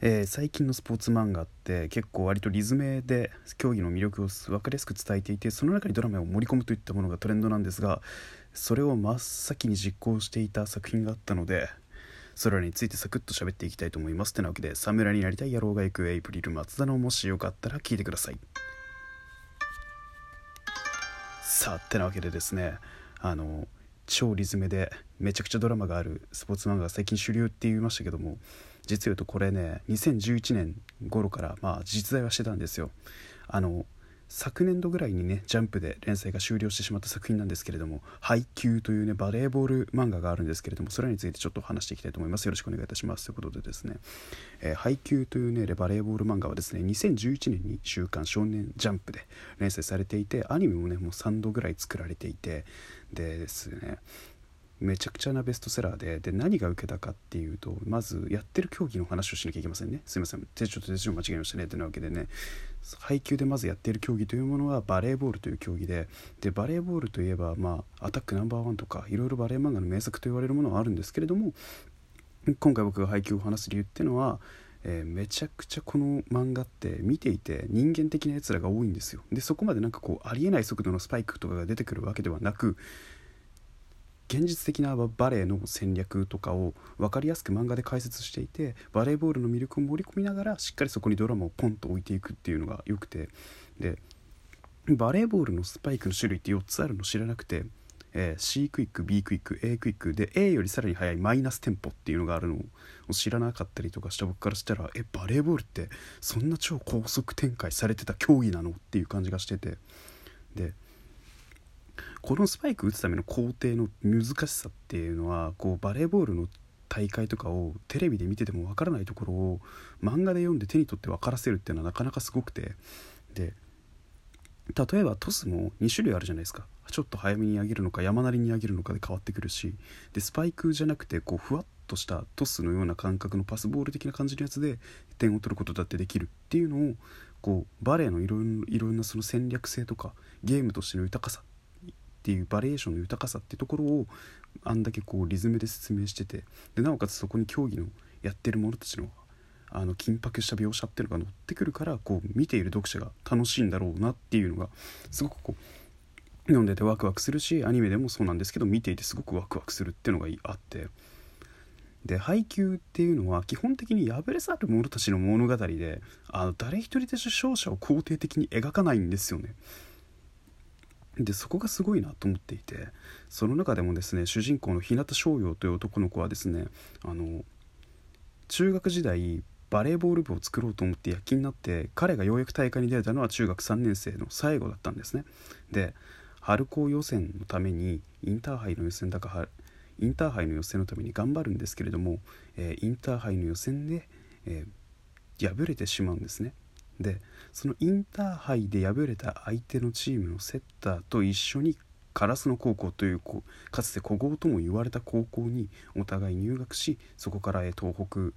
えー、最近のスポーツ漫画って結構割とリズムで競技の魅力を分かりやすく伝えていてその中にドラマを盛り込むといったものがトレンドなんですがそれを真っ先に実行していた作品があったのでそれらについてサクッと喋っていきたいと思いますてなわけで侍になりたい野郎が行くエイプリル松田のもしよかったら聞いてください。さあってなわけでですねあの超リズムでめちゃくちゃドラマがあるスポーツ漫画が最近主流って言いましたけども実言うとこれね2011年頃からまあ実在はしてたんですよ。あの昨年度ぐらいにねジャンプで連載が終了してしまった作品なんですけれども「配球」というねバレーボール漫画があるんですけれどもそれについてちょっと話していきたいと思います。よろしくお願いいたします。ということでですね「えー、配球」というねバレーボール漫画はですね2011年に「週刊少年ジャンプ」で連載されていてアニメもねもう3度ぐらい作られていてでですね。めちゃくちゃなベストセラーでで何が受けたかっていうとまずやってる競技の話をしなきゃいけませんね。すいません。手ちょっと手順間違えましたね。というわけでね。配球でまずやっている競技というものはバレーボールという競技ででバレーボールといえば、まあ、アタックナンバーワンとかいろいろバレー漫画の名作と言われるものはあるんですけれども今回僕が配球を話す理由っていうのはえー、めちゃくちゃこの漫画って見ていて人間的なやつらが多いんですよ。でそこまでなんかこうありえない速度のスパイクとかが出てくるわけではなく現実的なバレエの戦略とかを分かりやすく漫画で解説していてバレーボールの魅力を盛り込みながらしっかりそこにドラマをポンと置いていくっていうのがよくて。でバレーボールのスパイクの種類って4つあるの知らなくて、えー、C クイック B クイック A クイックで A よりさらに速いマイナステンポっていうのがあるのを知らなかったりとかした僕からしたらえバレーボールってそんな超高速展開されてた競技なの？っていう感じがしてて。でこのスパイク打つための工程の難しさっていうのはこうバレーボールの大会とかをテレビで見ててもわからないところを漫画で読んで手に取って分からせるっていうのはなかなかすごくてで例えばトスも2種類あるじゃないですか。ちょっと早めに上げるのか山なりに上げるのかで変わってくるしでスパイクじゃなくてこうふわっとしたトスのような感覚のパスボール的な感じのやつで点を取ることだってできるっていうのをこうバレエのいろいろなその戦略性とかゲームとしての豊かさっていうバリエーションの豊かさっていうところをあんだけこうリズムで説明しててでなおかつそこに競技のやってる者たちのあの緊迫した描写っていうのが乗ってくるからこう見ている読者が楽しいんだろうなっていうのがすごくこう読んでてワクワクするしアニメでもそうなんですけど見ていてすごくワクワクするっていうのがあってで配給っていうのは基本的に敗れ去る者たちの物語であの誰一人で勝者を肯定的に描かないんですよね。でそこがすごいなと思っていてその中でもですね主人公の日向翔陽という男の子はですねあの中学時代バレーボール部を作ろうと思って躍起になって彼がようやく大会に出たのは中学3年生の最後だったんですね。で春高予選のためにインターハイの予選だかインターハイの予選のために頑張るんですけれども、えー、インターハイの予選で、えー、敗れてしまうんですね。でそのインターハイで敗れた相手のチームのセッターと一緒に烏野高校というかつて古豪とも言われた高校にお互い入学しそこから東北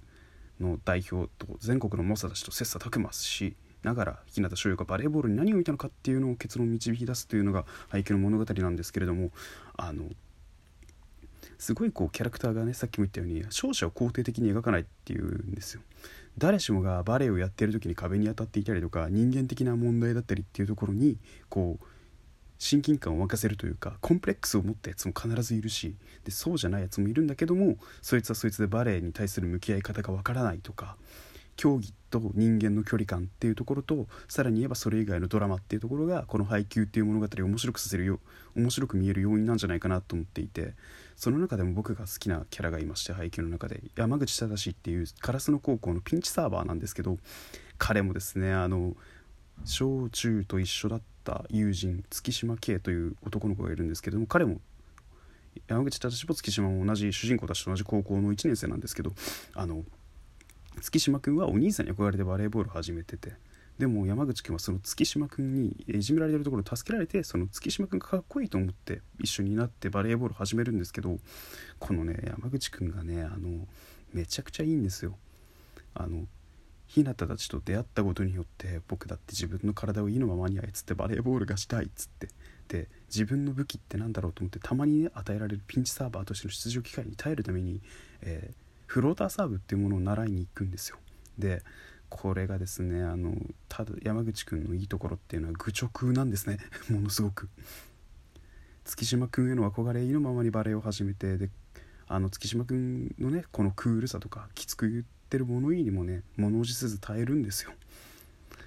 の代表と全国の猛者たちと切磋琢磨しながら日向翔陽がバレーボールに何を見たのかっていうのを結論を導き出すというのが背景の物語なんですけれどもあのすごいこうキャラクターがねさっきも言ったように勝者を肯定的に描かないっていうんですよ。誰しもがバレエをやってる時に壁に当たっていたりとか人間的な問題だったりっていうところにこう親近感を沸かせるというかコンプレックスを持ったやつも必ずいるしでそうじゃないやつもいるんだけどもそいつはそいつでバレエに対する向き合い方がわからないとか競技と人間の距離感っていうところとさらに言えばそれ以外のドラマっていうところがこの配給っていう物語を面白くさせるよ面白く見える要因なんじゃないかなと思っていてその中でも僕が好きなキャラがいまして配給の中で山口正っていう烏野高校のピンチサーバーなんですけど彼もですねあの小中と一緒だった友人月島圭という男の子がいるんですけども彼も山口正も月島も同じ主人公たちと同じ高校の1年生なんですけどあの月島君はお兄さんに憧れてバレーボールを始めててでも山口君はその月島君にいじめられてるところを助けられてその月島君がかっこいいと思って一緒になってバレーボールを始めるんですけどこのね山口君がねあのめちゃくちゃいいんですよ。あの日向たちと出会ったことによって僕だって自分の体を意のままに操ってバレーボールがしたいっつってで自分の武器って何だろうと思ってたまにね与えられるピンチサーバーとしての出場機会に耐えるために、えー、フローターサーブっていうものを習いに行くんですよでこれがですねあのただ山口くんのいいところっていうのは愚直なんですね。ものすごく。月島くんへの憧れ意のままにバレエを始めてであの月島くんのねこのクールさとかきつく言ってる物言いにもね物おじせず耐えるんですよ。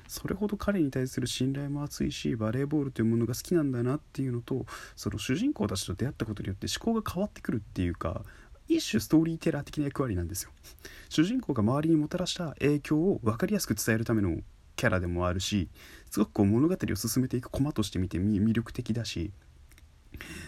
それほど彼に対する信頼も厚いしバレーボールというものが好きなんだなっていうのとその主人公たちと出会ったことによって思考が変わってくるっていうか一種ストーリーテラー的な役割なんですよ。主人公が周りにもたらした影響を分かりやすく伝えるためのキャラでもあるしすごくこう物語を進めていく駒として見て魅力的だし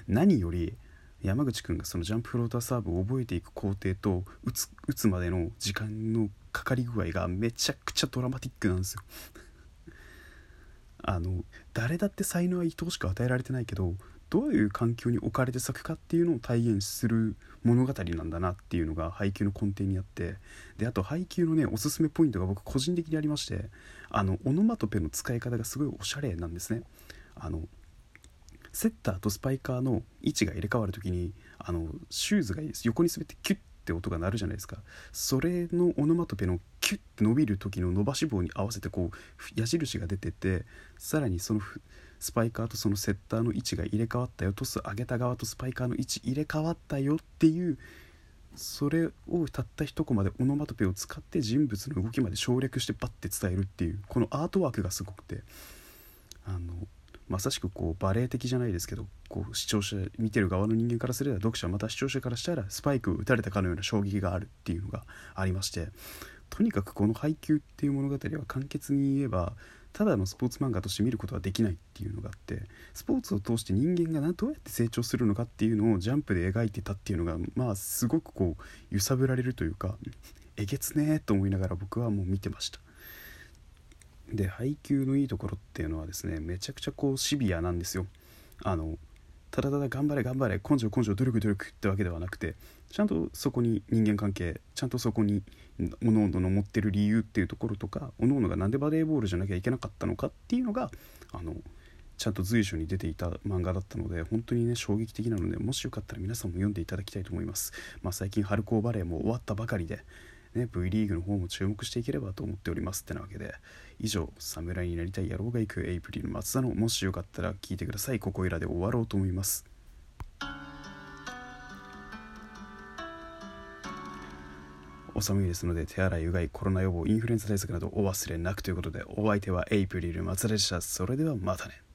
何より山口くんがそのジャンプフローターサーブを覚えていく工程と打つ打つまでの時間のかかり具合がめちゃくちゃドラマティックなんですよ。あの誰だって才能は愛おしく与えられてないけどどういう環境に置かれて咲くかっていうのを体現する物語なんだなっていうのが配給の根底にあってであと配給のねおすすめポイントが僕個人的にありましてあのオノマトペの使い方がすごいおしゃれなんですね。あのセッターとスパイカーの位置が入れ替わる時にあのシューズが横に滑ってキュッて音が鳴るじゃないですか。それのオノマトペのキュッて伸びる時の伸ばし棒に合わせてこう矢印が出ててさらにそのスパイカーとそのセッターの位置が入れ替わったよトス上げた側とスパイカーの位置入れ替わったよっていうそれをたった一コマでオノマトペを使って人物の動きまで省略してバッて伝えるっていうこのアートワークがすごくてあのまさしくこうバレエ的じゃないですけどこう視聴者見てる側の人間からすれば読者また視聴者からしたらスパイクを打たれたかのような衝撃があるっていうのがありましてとにかくこの配給っていう物語は簡潔に言えばただのスポーツ漫画として見ることはできないっていうのがあってスポーツを通して人間がどうやって成長するのかっていうのをジャンプで描いてたっていうのがまあすごくこう揺さぶられるというかえげつねえと思いながら僕はもう見てました。で配給のいいところっていうのはですねめちゃくちゃこうシビアなんですよ。あのただただ頑張れ頑張れ根性根性努力努力ってわけではなくてちゃんとそこに人間関係ちゃんとそこに各々の持ってる理由っていうところとか各々が何でバレーボールじゃなきゃいけなかったのかっていうのがあのちゃんと随所に出ていた漫画だったので本当にね衝撃的なのでもしよかったら皆さんも読んでいただきたいと思います、まあ、最近春高バレーも終わったばかりでね、V リーグの方も注目していければと思っておりますってなわけで以上侍になりたい野郎が行くエイプリル松田のもしよかったら聞いてください。ここいらで終わろうと思います。お寒いですので手洗いうがいコロナ予防インフルエンザ対策などお忘れなくということでお相手はエイプリル松田でした。それではまたね。